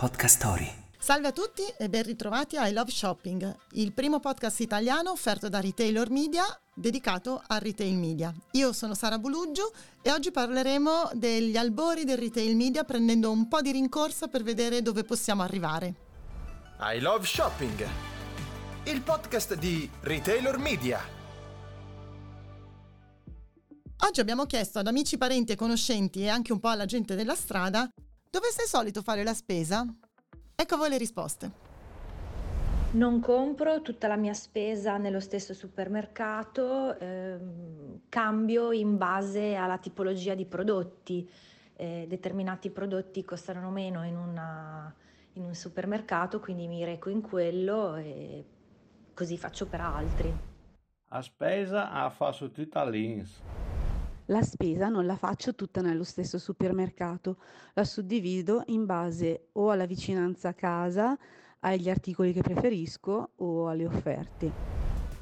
Podcast Story. Salve a tutti e ben ritrovati a I Love Shopping, il primo podcast italiano offerto da Retailor Media dedicato al retail media. Io sono Sara Buluggio e oggi parleremo degli albori del retail media prendendo un po' di rincorsa per vedere dove possiamo arrivare. I Love Shopping, il podcast di Retailor Media. Oggi abbiamo chiesto ad amici, parenti e conoscenti e anche un po' alla gente della strada dove sei solito fare la spesa? Ecco a voi le risposte. Non compro tutta la mia spesa nello stesso supermercato, ehm, cambio in base alla tipologia di prodotti. Eh, determinati prodotti costano meno in, una, in un supermercato, quindi mi reco in quello e così faccio per altri. A spesa a faccio tutta l'ins. La spesa non la faccio tutta nello stesso supermercato, la suddivido in base o alla vicinanza a casa, agli articoli che preferisco o alle offerte.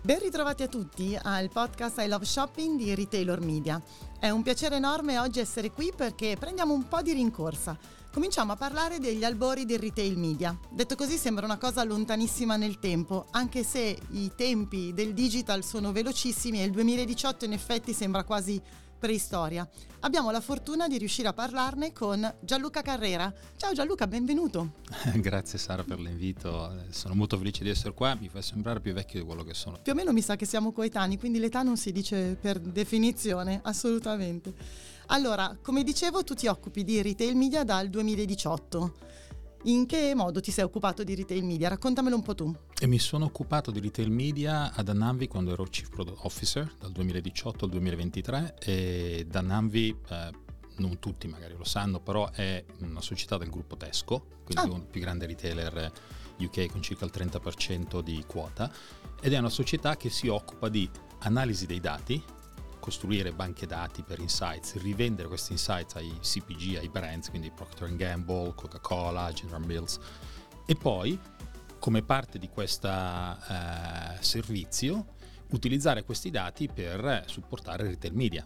Ben ritrovati a tutti al podcast I Love Shopping di Retailor Media. È un piacere enorme oggi essere qui perché prendiamo un po' di rincorsa. Cominciamo a parlare degli albori del retail media. Detto così sembra una cosa lontanissima nel tempo, anche se i tempi del digital sono velocissimi e il 2018 in effetti sembra quasi preistoria. Abbiamo la fortuna di riuscire a parlarne con Gianluca Carrera. Ciao Gianluca, benvenuto. Grazie Sara per l'invito, sono molto felice di essere qua, mi fa sembrare più vecchio di quello che sono. Più o meno mi sa che siamo coetanei, quindi l'età non si dice per definizione, assolutamente. Allora, come dicevo, tu ti occupi di retail media dal 2018. In che modo ti sei occupato di retail media? Raccontamelo un po' tu. E mi sono occupato di retail media ad Ananvi quando ero Chief Product Officer dal 2018 al 2023 e da eh, non tutti magari lo sanno, però è una società del gruppo Tesco, quindi ah. il più grande retailer UK con circa il 30% di quota ed è una società che si occupa di analisi dei dati costruire banche dati per insights, rivendere questi insights ai CPG, ai brands, quindi Procter Gamble, Coca-Cola, General Mills, e poi, come parte di questo eh, servizio, utilizzare questi dati per supportare il retail media.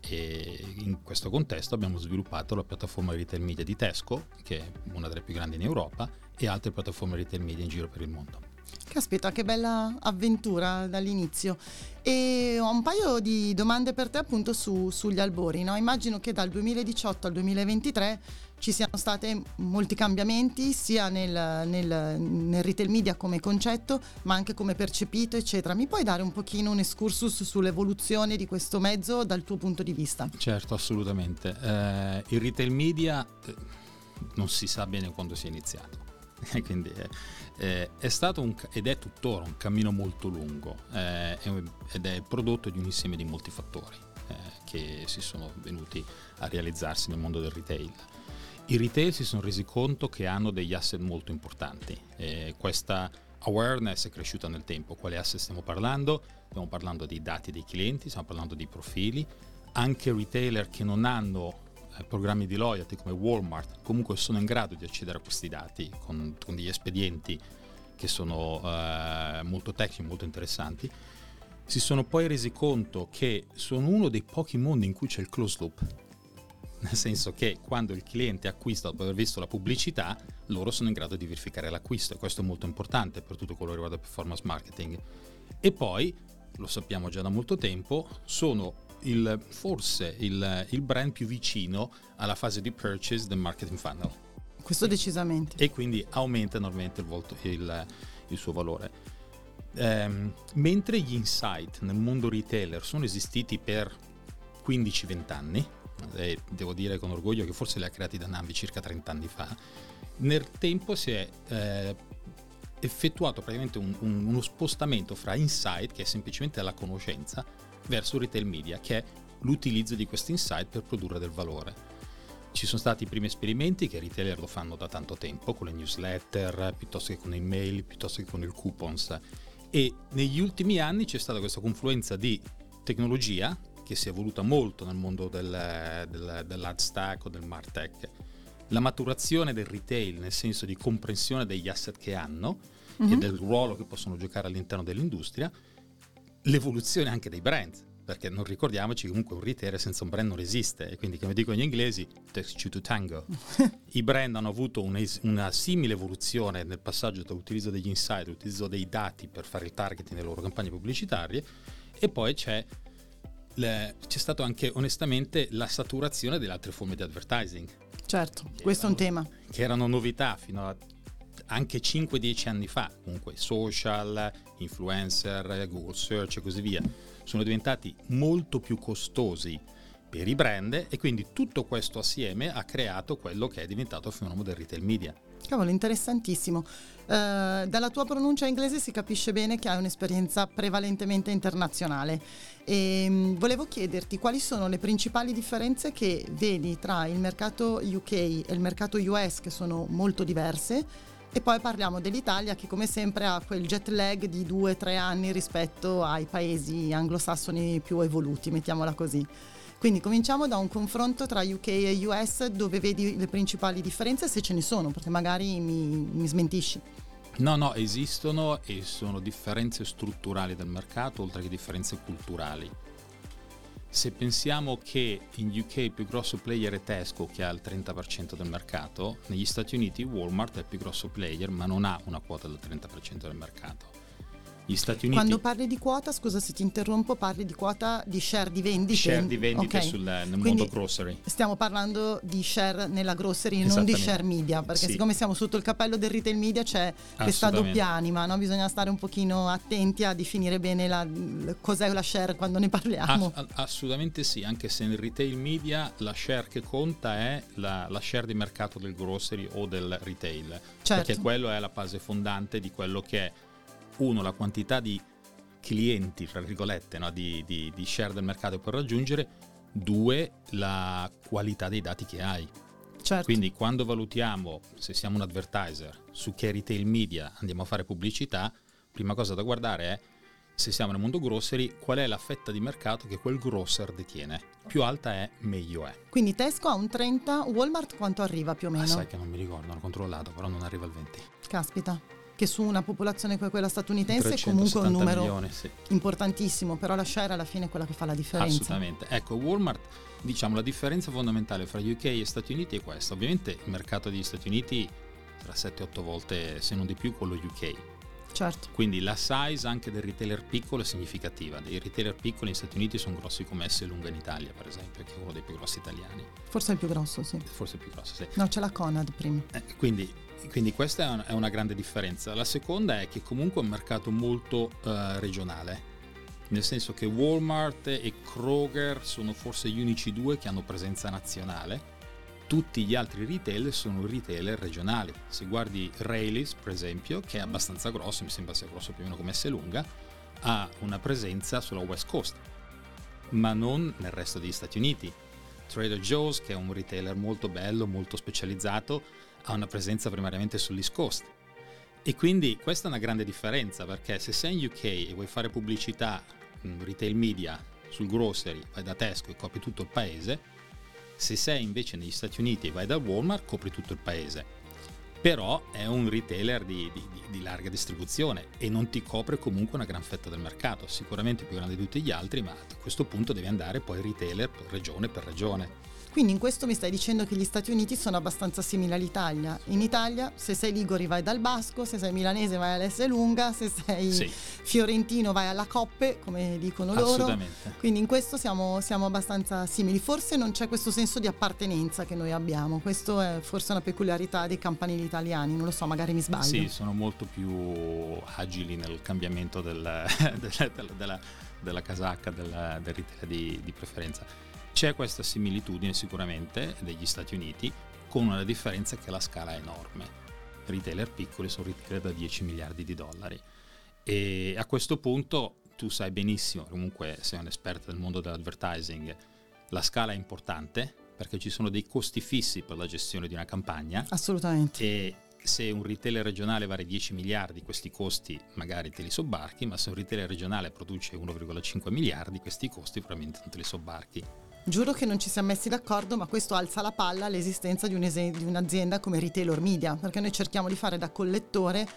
E in questo contesto abbiamo sviluppato la piattaforma retail media di Tesco, che è una delle più grandi in Europa, e altre piattaforme retail media in giro per il mondo. Caspita, che bella avventura dall'inizio. E ho un paio di domande per te appunto su, sugli albori. No? Immagino che dal 2018 al 2023 ci siano stati molti cambiamenti sia nel, nel, nel, retail media come concetto ma anche come percepito eccetera. Mi puoi dare un pochino un excursus sull'evoluzione di questo mezzo dal tuo punto di vista? Certo, assolutamente. Eh, il retail media eh, non si sa bene quando si è iniziato quindi è, eh, è, stato un, ed è tuttora un cammino molto lungo eh, ed è prodotto di un insieme di molti fattori eh, che si sono venuti a realizzarsi nel mondo del retail. I retail si sono resi conto che hanno degli asset molto importanti. questa awareness è cresciuta nel tempo. Quali asset stiamo parlando? Stiamo parlando dei dati dei clienti, stiamo parlando di profili. Anche retailer che non hanno programmi di loyalty come Walmart comunque sono in grado di accedere a questi dati con, con degli espedienti che sono eh, molto tecnici, molto interessanti, si sono poi resi conto che sono uno dei pochi mondi in cui c'è il close loop. Nel senso che quando il cliente acquista dopo aver visto la pubblicità, loro sono in grado di verificare l'acquisto e questo è molto importante per tutto quello che riguarda performance marketing. E poi, lo sappiamo già da molto tempo, sono il, forse il, il, brand più vicino alla fase di purchase del marketing funnel. Questo decisamente. E quindi aumenta enormemente il, volto, il, il suo valore. Um, mentre gli insight nel mondo retailer sono esistiti per 15-20 anni, e devo dire con orgoglio che forse li ha creati da Navi circa 30 anni fa, nel tempo si è eh, effettuato praticamente un, un, uno spostamento fra insight, che è semplicemente la conoscenza, verso retail media, che è l'utilizzo di questi insight per produrre del valore. Ci sono stati i primi esperimenti che i retailer lo fanno da tanto tempo, con le newsletter, piuttosto che con le mail, piuttosto che con il coupons. E negli ultimi anni c'è stata questa confluenza di tecnologia che si è evoluta molto nel mondo del, del, dell'ad stack o del martech. La maturazione del retail, nel senso di comprensione degli asset che hanno mm-hmm. e mhm. del ruolo che possono giocare all'interno dell'industria, l'evoluzione anche dei brand, perché non ricordiamoci comunque un retailer senza un brand non esiste, e quindi come dicono gli inglesi, takes you to tango. I brand hanno avuto una, una simile evoluzione nel passaggio tra l'utilizzo degli insight, l'utilizzo dei dati per fare il targeting nelle loro campagne pubblicitarie, e poi c'è le, c'è stata anche onestamente la saturazione delle altre forme di advertising. Certo, questo erano, è un tema. Che erano novità fino a anche 5-10 anni fa, comunque social, influencer, Google Search e così via, sono diventati molto più costosi per i brand e quindi tutto questo assieme ha creato quello che è diventato il fenomeno del retail media. Cavolo, interessantissimo. Uh, dalla tua pronuncia inglese si capisce bene che hai un'esperienza prevalentemente internazionale e um, volevo chiederti quali sono le principali differenze che vedi tra il mercato UK e il mercato US che sono molto diverse e poi parliamo dell'Italia che come sempre ha quel jet lag di due o tre anni rispetto ai paesi anglosassoni più evoluti, mettiamola così. Quindi cominciamo da un confronto tra UK e US dove vedi le principali differenze, se ce ne sono, perché magari mi, mi smentisci. No, no, esistono e sono differenze strutturali del mercato oltre che differenze culturali. Se pensiamo che in UK il più grosso player è Tesco che ha il 30% del mercato, negli Stati Uniti Walmart è il più grosso player ma non ha una quota del 30% del mercato. Gli Stati Uniti. Quando parli di quota, scusa se ti interrompo, parli di quota di share di vendite. Share di vendite okay. sul, nel Quindi mondo grocery. Stiamo parlando di share nella grocery, non di share media, perché sì. siccome siamo sotto il cappello del retail media c'è questa doppia anima, no? bisogna stare un pochino attenti a definire bene la, cos'è la share quando ne parliamo. Ass- assolutamente sì, anche se nel retail media la share che conta è la, la share di mercato del grocery o del retail, certo. perché quello è la base fondante di quello che è uno, la quantità di clienti, fra virgolette, no? di, di, di share del mercato che puoi raggiungere, due, la qualità dei dati che hai. Certo. Quindi quando valutiamo se siamo un advertiser, su che retail media andiamo a fare pubblicità, prima cosa da guardare è se siamo nel mondo grocery, qual è la fetta di mercato che quel grocer detiene. Più alta è, meglio è. Quindi Tesco ha un 30, Walmart quanto arriva più o meno? Ah, sai che non mi ricordo, l'ho controllato, però non arriva al 20. Caspita che su una popolazione come quella statunitense è comunque un numero milioni, sì. importantissimo, però la share alla fine è quella che fa la differenza. Assolutamente. Ecco, Walmart, diciamo, la differenza fondamentale fra UK e Stati Uniti è questa. Ovviamente il mercato degli Stati Uniti tra 7-8 volte, se non di più, quello UK. Certo. Quindi la size anche del retailer piccolo è significativa. I retailer piccoli negli Stati Uniti sono grossi come S lunga in Italia, per esempio, che è uno dei più grossi italiani. Forse è il più grosso, sì. Forse il più grosso, sì. No, c'è la Conad prima. Eh, quindi quindi questa è una grande differenza. La seconda è che comunque è un mercato molto uh, regionale, nel senso che Walmart e Kroger sono forse gli unici due che hanno presenza nazionale. Tutti gli altri retailer sono retailer regionali. Se guardi Rayleigh, per esempio, che è abbastanza grosso, mi sembra sia grosso più o meno come S lunga, ha una presenza sulla West Coast, ma non nel resto degli Stati Uniti. Trader Joe's, che è un retailer molto bello, molto specializzato, ha una presenza primariamente sull'East Coast. E quindi questa è una grande differenza perché se sei in UK e vuoi fare pubblicità, retail media sul grocery, vai da Tesco e copri tutto il paese, se sei invece negli Stati Uniti e vai da Walmart, copri tutto il paese. Però è un retailer di, di, di, larga distribuzione e non ti copre comunque una gran fetta del mercato, sicuramente più grande di tutti gli altri, ma a questo punto devi andare poi retailer regione per regione. Quindi in questo mi stai dicendo che gli Stati Uniti sono abbastanza simili all'Italia. In Italia, se sei ligori vai dal Basco, se sei milanese vai all'S lunga, se sei sì. fiorentino vai alla Coppe, come dicono loro. Quindi in questo siamo, siamo, abbastanza simili. Forse non c'è questo senso di appartenenza che noi abbiamo. Questo è forse una peculiarità dei campanili italiani. Non lo so, magari mi sbaglio. Sì, sono molto più agili nel cambiamento del, della, della, della, casacca, del, del retail di, di preferenza. C'è questa similitudine sicuramente degli Stati Uniti, con una differenza che la scala è enorme. Retailer piccoli sono retailer da 10 miliardi di dollari. E a questo punto tu sai benissimo, comunque sei un esperto del mondo dell'advertising, la scala è importante perché ci sono dei costi fissi per la gestione di una campagna. Assolutamente. E se un retailer regionale vale 10 miliardi, questi costi magari te li sobbarchi, ma se un retailer regionale produce 1,5 miliardi, questi costi probabilmente non te li sobbarchi. Giuro che non ci siamo messi d'accordo, ma questo alza la palla all'esistenza di, un es- di un'azienda come Retailor Media, perché noi cerchiamo di fare da collettore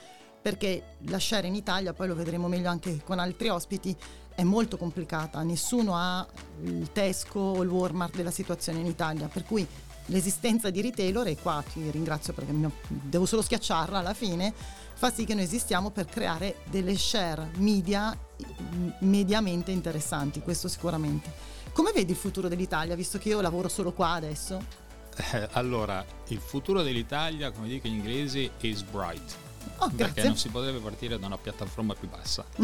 perché la share in Italia, poi lo vedremo meglio anche con altri ospiti, è molto complicata, nessuno ha il Tesco o il Walmart della situazione in Italia, per cui l'esistenza di retailer, e qua ti ringrazio perché devo solo schiacciarla alla fine, fa sì che noi esistiamo per creare delle share media mediamente interessanti, questo sicuramente. Come vedi il futuro dell'Italia, visto che io lavoro solo qua adesso? Eh, allora, il futuro dell'Italia, come dicono gli inglesi, is bright. Oh, perché non si potrebbe partire da una piattaforma più bassa.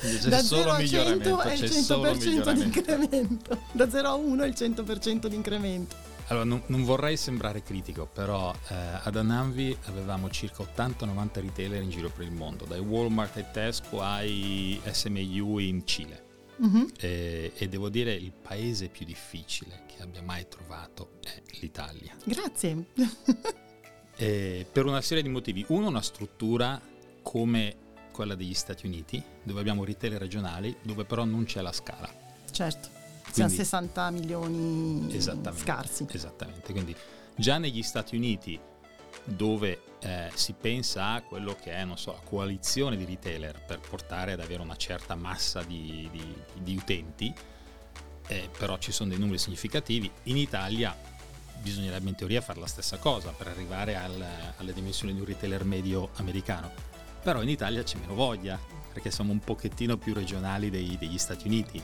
c'è da solo 0 a 100 è il 100% di incremento. Da 0 a 1 è il 100% di incremento. Allora, non, non, vorrei sembrare critico, però eh, ad Ananvi avevamo circa 80-90 retailer in giro per il mondo, dai Walmart ai Tesco ai SMU in Cile. Uh-huh. E, e, devo dire il paese più difficile che abbia mai trovato è l'Italia. Grazie. per una serie di motivi. Uno, una struttura come quella degli Stati Uniti, dove abbiamo retailer regionali, dove però non c'è la scala. Certo quindi, 60 milioni esattamente, scarsi. Esattamente, quindi già negli Stati Uniti dove eh, si pensa a quello che è, non so, la coalizione di retailer per portare ad avere una certa massa di, di, di utenti, eh, però ci sono dei numeri significativi, in Italia bisognerebbe in teoria fare la stessa cosa per arrivare al, alle dimensioni di un retailer medio americano, però in Italia c'è meno voglia perché siamo un pochettino più regionali dei, degli Stati Uniti.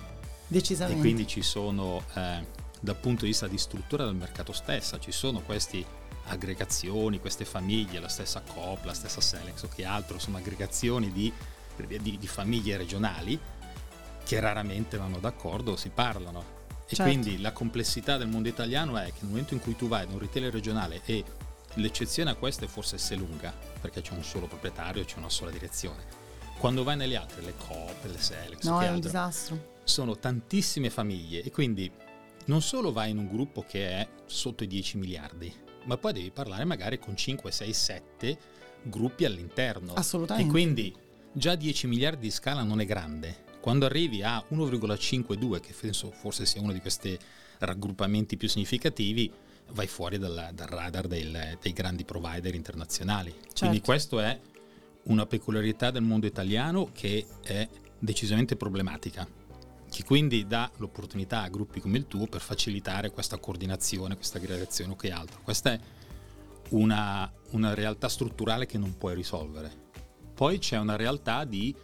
Decisamente. E quindi ci sono, eh, dal punto di vista di struttura del mercato stessa, ci sono queste aggregazioni, queste famiglie, la stessa Coop, la stessa Selex o che altro, sono aggregazioni di, di, di famiglie regionali che raramente vanno d'accordo o si parlano. E certo. quindi la complessità del mondo italiano è che nel momento in cui tu vai da un retailer regionale e l'eccezione a questo è forse se lunga, perché c'è un solo proprietario, c'è una sola direzione. Quando vai nelle altre, le Coop, le Selex, no, è un altro, disastro sono tantissime famiglie e quindi non solo vai in un gruppo che è sotto i 10 miliardi, ma poi devi parlare magari con 5, 6, 7 gruppi all'interno. Assolutamente. E quindi già 10 miliardi di scala non è grande. Quando arrivi a 1,52, che penso forse sia uno di questi raggruppamenti più significativi, vai fuori dal, dal radar del, dei grandi provider internazionali. Certo. Quindi questa è una peculiarità del mondo italiano che è decisamente problematica che quindi dà l'opportunità a gruppi come il tuo per facilitare questa coordinazione, questa aggregazione o che altro. Questa è una, una, realtà strutturale che non puoi risolvere. Poi c'è una realtà di,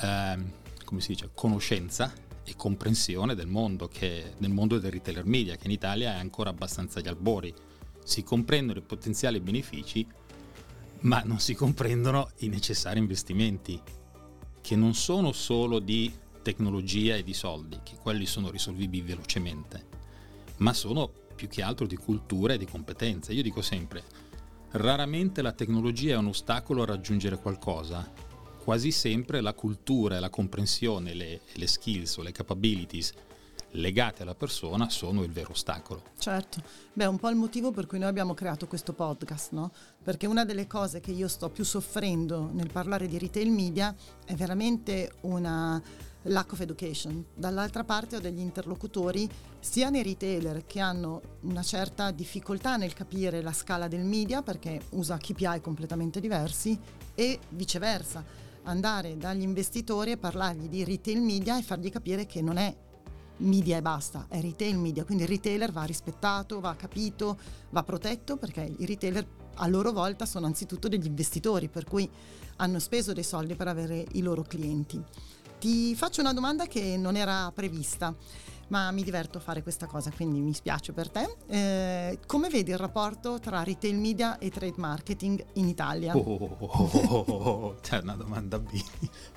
eh, come si dice, conoscenza e comprensione del mondo, che, del mondo del retailer media, che in Italia è ancora abbastanza agli albori. Si comprendono i potenziali benefici, ma non si comprendono i necessari investimenti, che non sono solo di tecnologia e di soldi, che quelli sono risolvibili velocemente, ma sono più che altro di cultura e di competenze. Io dico sempre, raramente la tecnologia è un ostacolo a raggiungere qualcosa, quasi sempre la cultura e la comprensione, le, le skills o le capabilities legate alla persona sono il vero ostacolo. Certo, beh è un po' il motivo per cui noi abbiamo creato questo podcast, no? Perché una delle cose che io sto più soffrendo nel parlare di retail media è veramente una lack of education. Dall'altra parte ho degli interlocutori sia nei retailer che hanno una certa difficoltà nel capire la scala del media perché usa KPI completamente diversi e viceversa andare dagli investitori e parlargli di retail media e fargli capire che non è media e basta, è retail media, quindi il retailer va rispettato, va capito, va protetto perché i retailer a loro volta sono anzitutto degli investitori, per cui hanno speso dei soldi per avere i loro clienti. Ti faccio una domanda che non era prevista, ma mi diverto a fare questa cosa, quindi mi spiace per te. Eh, come vedi il rapporto tra retail media e trade marketing in Italia? Oh, oh, oh, oh c'è una domanda B.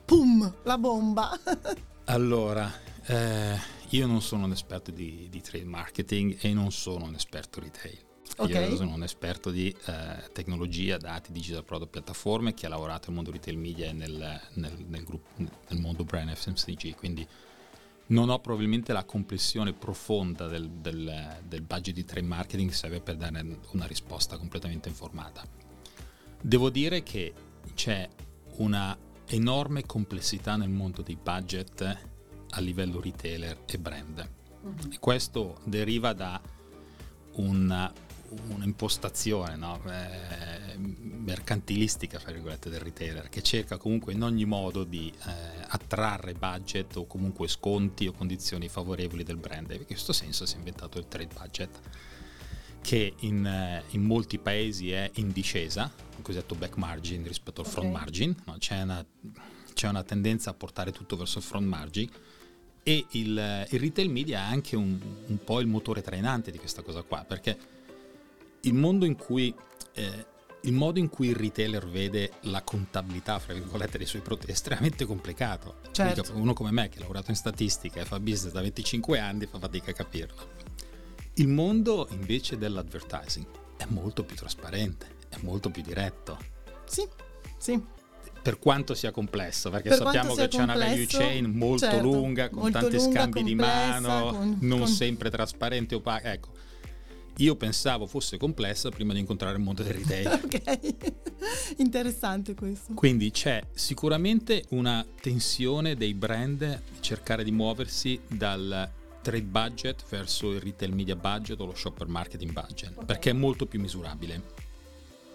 Pum, la bomba. allora, eh, io non sono un esperto di, di trade marketing e non sono un esperto retail. Okay. Io sono un esperto di eh, tecnologia, dati, digital product, piattaforme che ha lavorato nel mondo retail media e nel, nel, nel, gruppo, nel mondo brand FMCG, quindi non ho probabilmente la complessione profonda del, del, del budget di trade marketing che serve per dare una risposta completamente informata. Devo dire che c'è una enorme complessità nel mondo dei budget a livello retailer e brand. Uh-huh. E questo deriva da una un'impostazione no? eh, mercantilistica fra virgolette, del retailer che cerca comunque in ogni modo di eh, attrarre budget o comunque sconti o condizioni favorevoli del brand. in questo senso si è inventato il trade budget che in, eh, in molti paesi è in discesa, il cosiddetto back margin rispetto al okay. front margin, no? c'è, una, c'è una tendenza a portare tutto verso il front margin e il, il, retail media è anche un, un, po' il motore trainante di questa cosa qua, perché il mondo in cui eh, il modo in cui il retailer vede la contabilità, fra virgolette, dei suoi prodotti è estremamente complicato. Certo. Uno come me che ha lavorato in statistica e fa business da 25 anni fa fatica a capirlo. Il mondo invece dell'advertising è molto più trasparente, è molto più diretto. Sì, sì per quanto sia complesso, perché per sappiamo che c'è una value chain molto certo, lunga, con molto tanti lunga, scambi di mano, con, non con... sempre trasparente, opaca. Ecco, io pensavo fosse complessa prima di incontrare il mondo del retail. ok, interessante questo. Quindi c'è sicuramente una tensione dei brand cercare di muoversi dal trade budget verso il retail media budget o lo shopper marketing budget, okay. perché è molto più misurabile.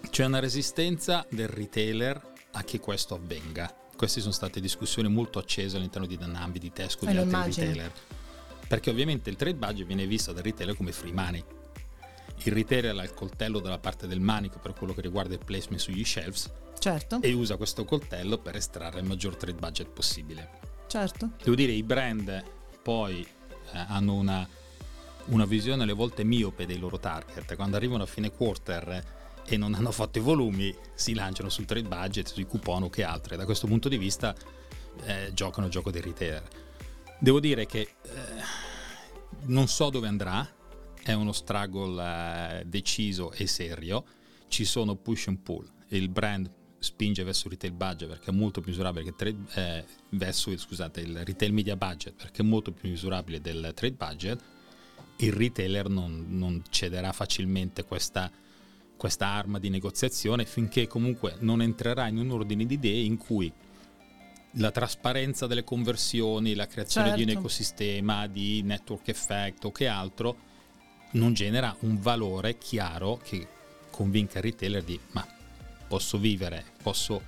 C'è una resistenza del retailer a che questo avvenga. Queste sono state discussioni molto accese all'interno di Danambi, di Tesco, e di altri immagino. retailer. Perché ovviamente il trade budget viene visto dal retailer come free money. Il retailer ha il coltello dalla parte del manico per quello che riguarda il placement sugli shelves certo. e usa questo coltello per estrarre il maggior trade budget possibile. Certo. Devo dire, i brand poi eh, hanno una, una visione alle volte miope dei loro target. Quando arrivano a fine quarter e non hanno fatto i volumi si lanciano sul trade budget, sui coupon o che altro. E da questo punto di vista eh, giocano il gioco dei retailer. Devo dire che eh, non so dove andrà, è uno struggle eh, deciso e serio, ci sono push and pull, il brand spinge verso il retail budget perché è molto più misurabile che trade, eh, verso scusate, il retail media budget perché è molto più misurabile del trade budget, il retailer non, non cederà facilmente questa questa arma di negoziazione finché comunque non entrerà in un ordine di idee in cui la trasparenza delle conversioni, la creazione certo. di un certo. ecosistema, di network effect o che altro non genera un valore chiaro che convinca il retailer di ma posso vivere, posso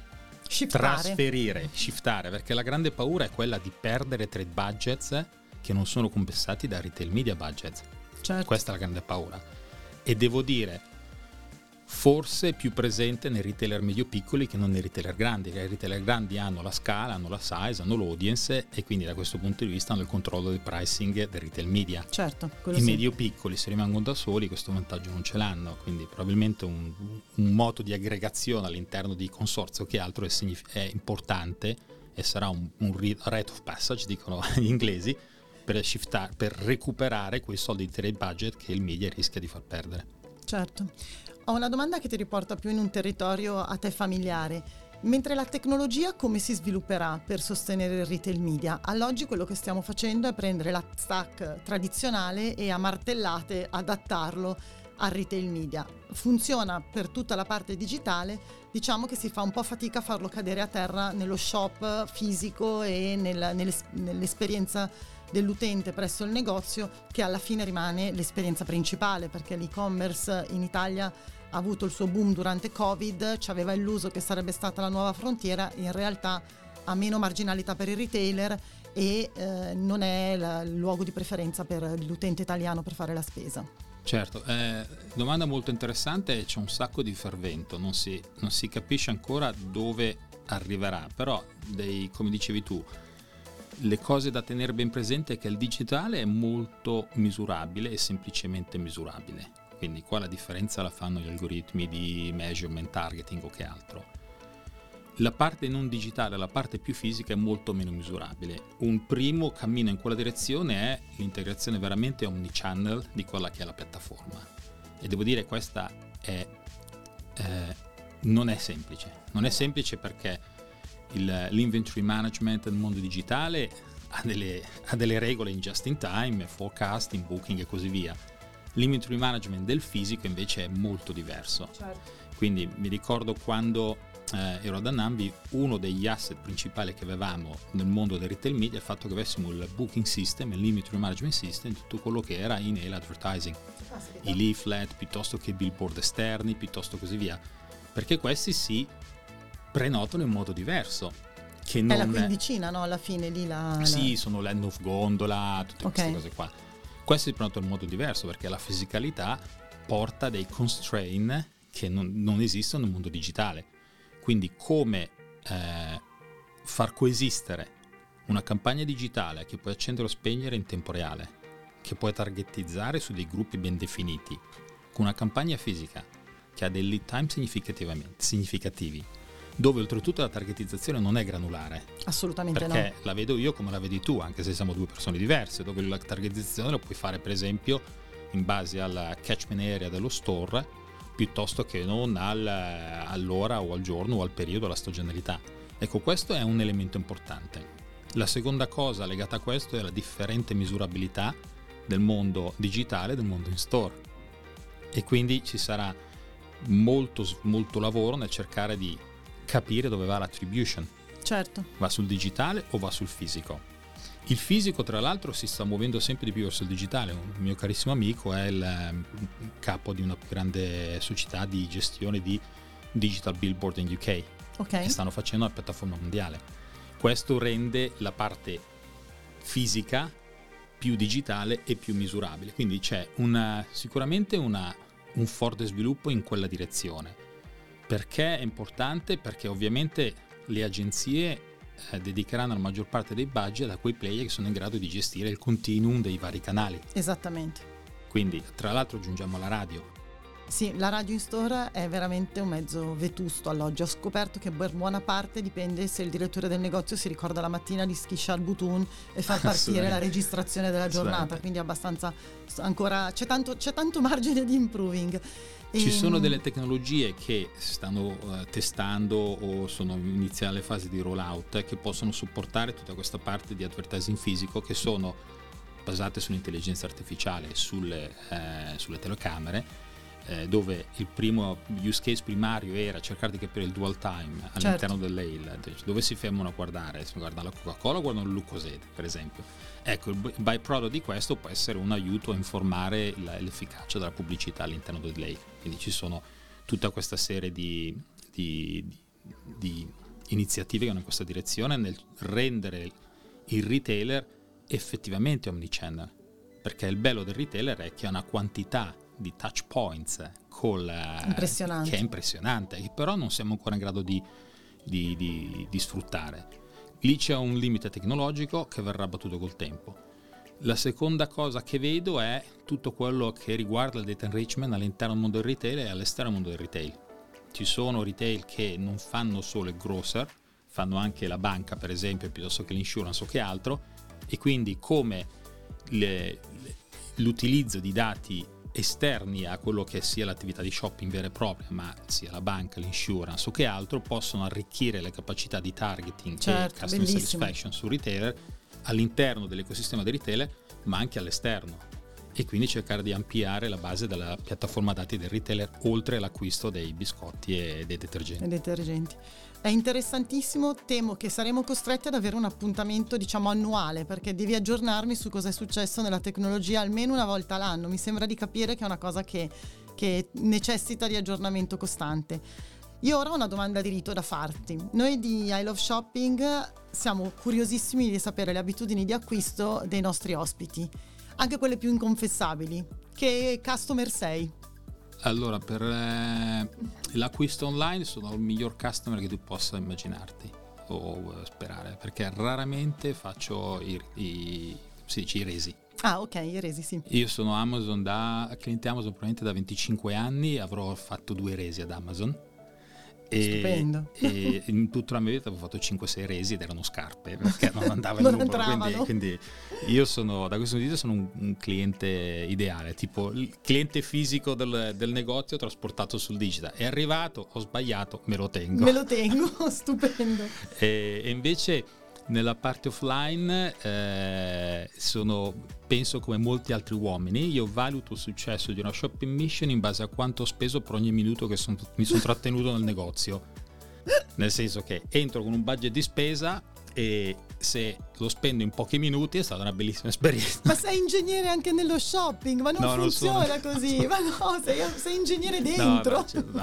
shiftare. trasferire, shiftare, perché la grande paura è quella di perdere trade budgets che non sono compensati da retail media budgets. Certo. Questa è la grande paura. E devo dire, forse più presente nei retailer medio-piccoli che non nei retailer grandi, i retailer grandi hanno la scala, hanno la size, hanno l'audience e quindi da questo punto di vista hanno il controllo del pricing del retail media. Certo, I sì. medio-piccoli se rimangono da soli questo vantaggio non ce l'hanno, quindi probabilmente un, un moto di aggregazione all'interno di consorzio che altro è, signif- è importante e sarà un, un rate of passage, dicono gli inglesi, per, shiftare, per recuperare quei soldi di trade budget che il media rischia di far perdere. Certo. Ho una domanda che ti riporta più in un territorio a te familiare. Mentre la tecnologia come si svilupperà per sostenere il retail media? All'oggi quello che stiamo facendo è prendere la stack tradizionale e a martellate adattarlo al retail media. Funziona per tutta la parte digitale, diciamo che si fa un po' fatica a farlo cadere a terra nello shop fisico e nel, nell'esperienza dell'utente presso il negozio che alla fine rimane l'esperienza principale perché l'e-commerce in Italia ha avuto il suo boom durante Covid, ci aveva illuso che sarebbe stata la nuova frontiera, in realtà ha meno marginalità per il retailer e eh, non è il luogo di preferenza per l'utente italiano per fare la spesa. Certo, eh, domanda molto interessante c'è un sacco di fervento, non si, non si capisce ancora dove arriverà, però dei, come dicevi tu, le cose da tenere ben presente è che il digitale è molto misurabile e semplicemente misurabile. Quindi qua la differenza la fanno gli algoritmi di measurement, targeting o che altro. La parte non digitale, la parte più fisica è molto meno misurabile. Un primo cammino in quella direzione è l'integrazione veramente omnichannel di quella che è la piattaforma. E devo dire questa è, eh, non è semplice. Non è semplice perché il, l'inventory management nel mondo digitale ha delle, ha delle regole in just in time, forecasting, booking e così via. L'inventory management del fisico invece è molto diverso. Certo. Quindi mi ricordo quando eh, ero ad Annambi, uno degli asset principali che avevamo nel mondo del retail media è il fatto che avessimo il booking system, il inventory management system, tutto quello che era email advertising, i leaflet piuttosto che billboard esterni, piuttosto così via, perché questi si prenotano in modo diverso. Che non è la quindicina, no? Alla fine lì la... Sì, sono l'end of gondola, tutte okay. queste cose qua. Questi si prenotano in modo diverso perché la fisicalità porta dei constraint che non, non esistono nel mondo digitale. Quindi come eh, far coesistere una campagna digitale che puoi accendere o spegnere in tempo reale, che puoi targetizzare su dei gruppi ben definiti, con una campagna fisica che ha dei lead time significativi, dove oltretutto la targetizzazione non è granulare. Assolutamente perché no. Perché la vedo io come la vedi tu, anche se siamo due persone diverse, dove la targetizzazione la puoi fare per esempio in base alla catchment area dello store piuttosto che non al, all'ora o al giorno o al periodo, alla stagionalità. Ecco, questo è un elemento importante. La seconda cosa legata a questo è la differente misurabilità del mondo digitale e del mondo in store. E quindi ci sarà molto, molto lavoro nel cercare di capire dove va l'attribution. Certo. Va sul digitale o va sul fisico? Il fisico, tra l'altro, si sta muovendo sempre di più verso il digitale. Un mio carissimo amico è il ehm, capo di una grande società di gestione di digital billboard in UK. Okay. E stanno facendo una piattaforma mondiale. Questo rende la parte fisica più digitale e più misurabile. Quindi c'è una, sicuramente una, un forte sviluppo in quella direzione. Perché è importante? Perché ovviamente le agenzie eh, dedicheranno la maggior parte dei budget a quei player che sono in grado di gestire il continuum dei vari canali. Esattamente. Quindi, tra l'altro, aggiungiamo la radio. Sì, la radio in store è veramente un mezzo vetusto all'oggi. Ho scoperto che per buona parte dipende se il direttore del negozio si ricorda la mattina di schisciare il button e far partire la registrazione della giornata. Quindi abbastanza ancora c'è tanto, c'è tanto margine di improving. Ci sono ehm, delle tecnologie che stanno uh, testando o sono in iniziale fase di rollout che possono supportare tutta questa parte di advertising fisico che sono basate sull'intelligenza artificiale, sulle, eh, sulle telecamere eh, dove il primo use case primario era cercare di capire il dual time all'interno certo. dell'AIL, dove si fermano a guardare, si guarda la Coca-Cola o guardano il Lucosade, per esempio. Ecco, il byproduct di questo può essere un aiuto a informare la, l'efficacia della pubblicità all'interno dell'AIL. Quindi ci sono tutta questa serie di, di, di, di iniziative che vanno in questa direzione nel rendere il retailer effettivamente omnichannel perché il bello del retailer è che ha una quantità di touch points col, che è impressionante, che però non siamo ancora in grado di, di, di, di sfruttare. Lì c'è un limite tecnologico che verrà battuto col tempo. La seconda cosa che vedo è tutto quello che riguarda il data enrichment all'interno del mondo del retail e all'esterno del mondo del retail. Ci sono retail che non fanno solo il grocer, fanno anche la banca per esempio, piuttosto che l'insurance o che altro, e quindi come le, l'utilizzo di dati esterni a quello che sia l'attività di shopping vera e propria, ma sia la banca, l'insurance o che altro, possono arricchire le capacità di targeting certo, e customer bellissimo. satisfaction sul retailer all'interno dell'ecosistema dei retailer, ma anche all'esterno. E quindi cercare di ampliare la base della piattaforma dati del retailer oltre l'acquisto dei biscotti e dei detergenti. E detergenti. È interessantissimo, temo che saremo costretti ad avere un appuntamento diciamo annuale perché devi aggiornarmi su cosa è successo nella tecnologia almeno una volta l'anno. Mi sembra di capire che è una cosa che, che necessita di aggiornamento costante. Io ora ho una domanda di rito da farti. Noi di I Love Shopping siamo curiosissimi di sapere le abitudini di acquisto dei nostri ospiti, anche quelle più inconfessabili. Che customer sei? Allora, per eh, l'acquisto online sono il miglior customer che tu possa immaginarti o sperare, perché raramente faccio i, i, si dice, i resi. Ah, ok, i resi, sì. Io sono Amazon da cliente Amazon probabilmente da 25 anni, avrò fatto due resi ad Amazon Stupendo. E in tutta la mia vita avevo fatto 5-6 resi ed erano scarpe perché non andava il numero. Quindi, quindi, io sono, da questo punto di vista, sono un, un, cliente ideale, tipo il cliente fisico del, del, negozio trasportato sul digital. È arrivato, ho sbagliato, me lo tengo. Me lo tengo, stupendo. e, e invece nella parte offline eh, sono, penso come molti altri uomini, io valuto il successo di una shopping mission in base a quanto ho speso per ogni minuto che son, mi sono trattenuto nel negozio. Nel senso che entro con un budget di spesa e se lo spendo in pochi minuti è stata una bellissima esperienza. Ma sei ingegnere anche nello shopping, ma non No, non funziona sono- così. Ma no, sei, sei ingegnere dentro. No.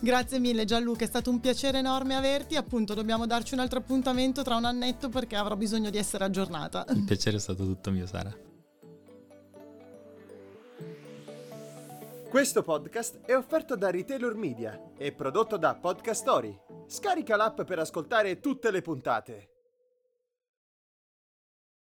Grazie mille Gianluca, è stato un piacere enorme averti. Appunto, dobbiamo darci un altro appuntamento tra un annetto perché avrò bisogno di essere aggiornata. Il piacere è stato tutto mio, Sara. Questo podcast è offerto da Retailor Media e prodotto da Podcast Story. Scarica l'app per ascoltare tutte le puntate.